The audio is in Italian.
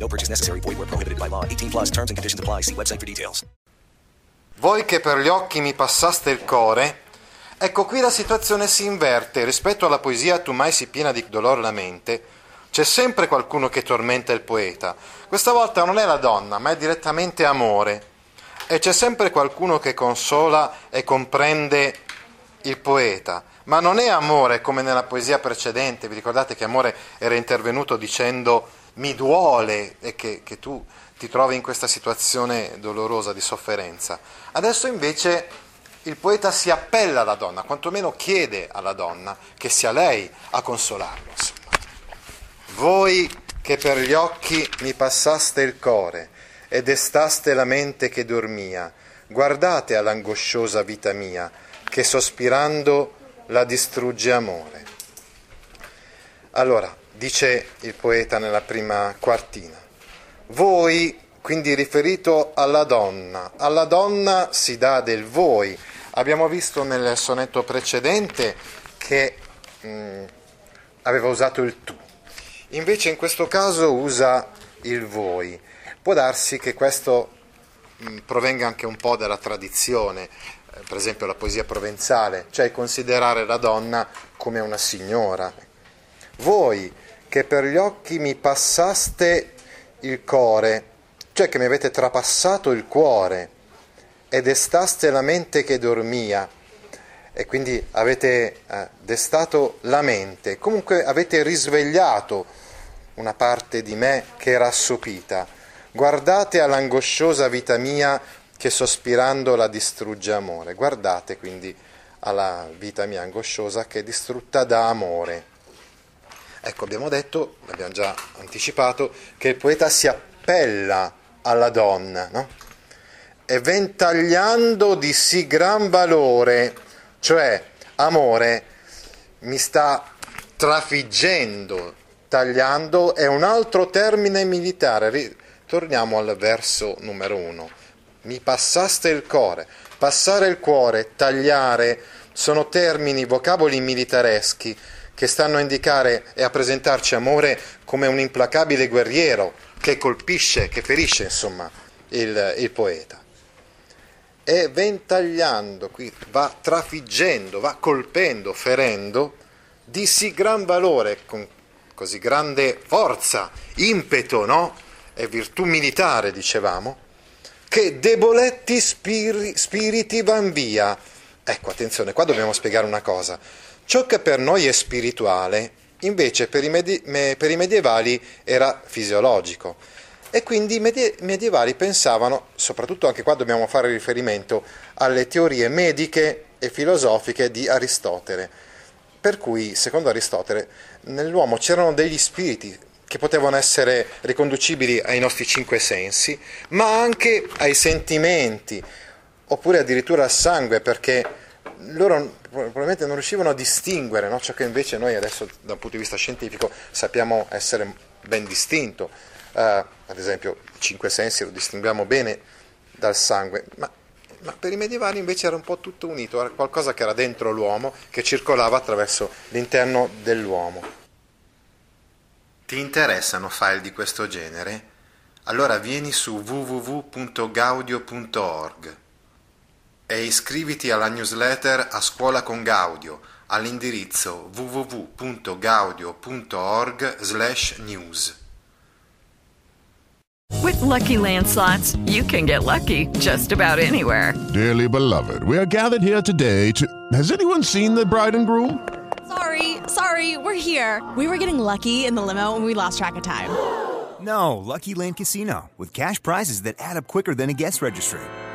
No purchase necessary. Void where prohibited by law. 18 plus terms and conditions apply. See website for details. Voi che per gli occhi mi passaste il core, ecco qui la situazione si inverte. Rispetto alla poesia tu mai si piena di dolor la mente, c'è sempre qualcuno che tormenta il poeta. Questa volta non è la donna, ma è direttamente amore. E c'è sempre qualcuno che consola e comprende il poeta. Ma non è amore come nella poesia precedente. Vi ricordate che amore era intervenuto dicendo mi duole che, che tu ti trovi in questa situazione dolorosa di sofferenza. Adesso invece il poeta si appella alla donna, quantomeno chiede alla donna che sia lei a consolarlo. Insomma. Voi che per gli occhi mi passaste il core e destaste la mente che dormia, guardate all'angosciosa vita mia, che sospirando la distrugge amore. Allora, dice il poeta nella prima quartina, voi, quindi riferito alla donna, alla donna si dà del voi. Abbiamo visto nel sonetto precedente che mh, aveva usato il tu. Invece in questo caso usa il voi. Può darsi che questo mh, provenga anche un po' dalla tradizione, eh, per esempio la poesia provenzale, cioè considerare la donna come una signora. Voi che per gli occhi mi passaste il core, cioè che mi avete trapassato il cuore e destaste la mente che dormia e quindi avete eh, destato la mente, comunque avete risvegliato una parte di me che era assopita. Guardate all'angosciosa vita mia che sospirando la distrugge amore. Guardate quindi alla vita mia angosciosa che è distrutta da amore. Ecco, abbiamo detto, abbiamo già anticipato, che il poeta si appella alla donna, no? E ventagliando di sì gran valore, cioè amore, mi sta trafiggendo, tagliando, è un altro termine militare. Torniamo al verso numero uno. Mi passaste il cuore. Passare il cuore, tagliare, sono termini, vocaboli militareschi che stanno a indicare e a presentarci amore come un implacabile guerriero che colpisce, che ferisce, insomma, il, il poeta. E ventagliando, qui va trafiggendo, va colpendo, ferendo, di sì gran valore, con così grande forza, impeto, no? E virtù militare, dicevamo, che deboletti spiri, spiriti van via. Ecco, attenzione, qua dobbiamo spiegare una cosa. Ciò che per noi è spirituale, invece per i, medi- me- per i medievali era fisiologico. E quindi i medie- medievali pensavano, soprattutto anche qua dobbiamo fare riferimento alle teorie mediche e filosofiche di Aristotele. Per cui, secondo Aristotele, nell'uomo c'erano degli spiriti che potevano essere riconducibili ai nostri cinque sensi, ma anche ai sentimenti, oppure addirittura al sangue, perché loro probabilmente non riuscivano a distinguere no? ciò che invece noi adesso da un punto di vista scientifico sappiamo essere ben distinto. Uh, ad esempio, i cinque sensi lo distinguiamo bene dal sangue, ma, ma, per i medievali invece era un po' tutto unito, era qualcosa che era dentro l'uomo, che circolava attraverso l'interno dell'uomo. Ti interessano file di questo genere? Allora vieni su www.gaudio.org e iscriviti alla newsletter A Scuola con Gaudio all'indirizzo www.gaudio.org/news. With lucky landslots, you can get lucky just about anywhere. Dearly beloved, we are gathered here today to. Has anyone seen the bride and groom? Sorry, sorry, we're here. We were getting lucky in the limo and we lost track of time. No, Lucky Land Casino, with cash prizes that add up quicker than a guest registry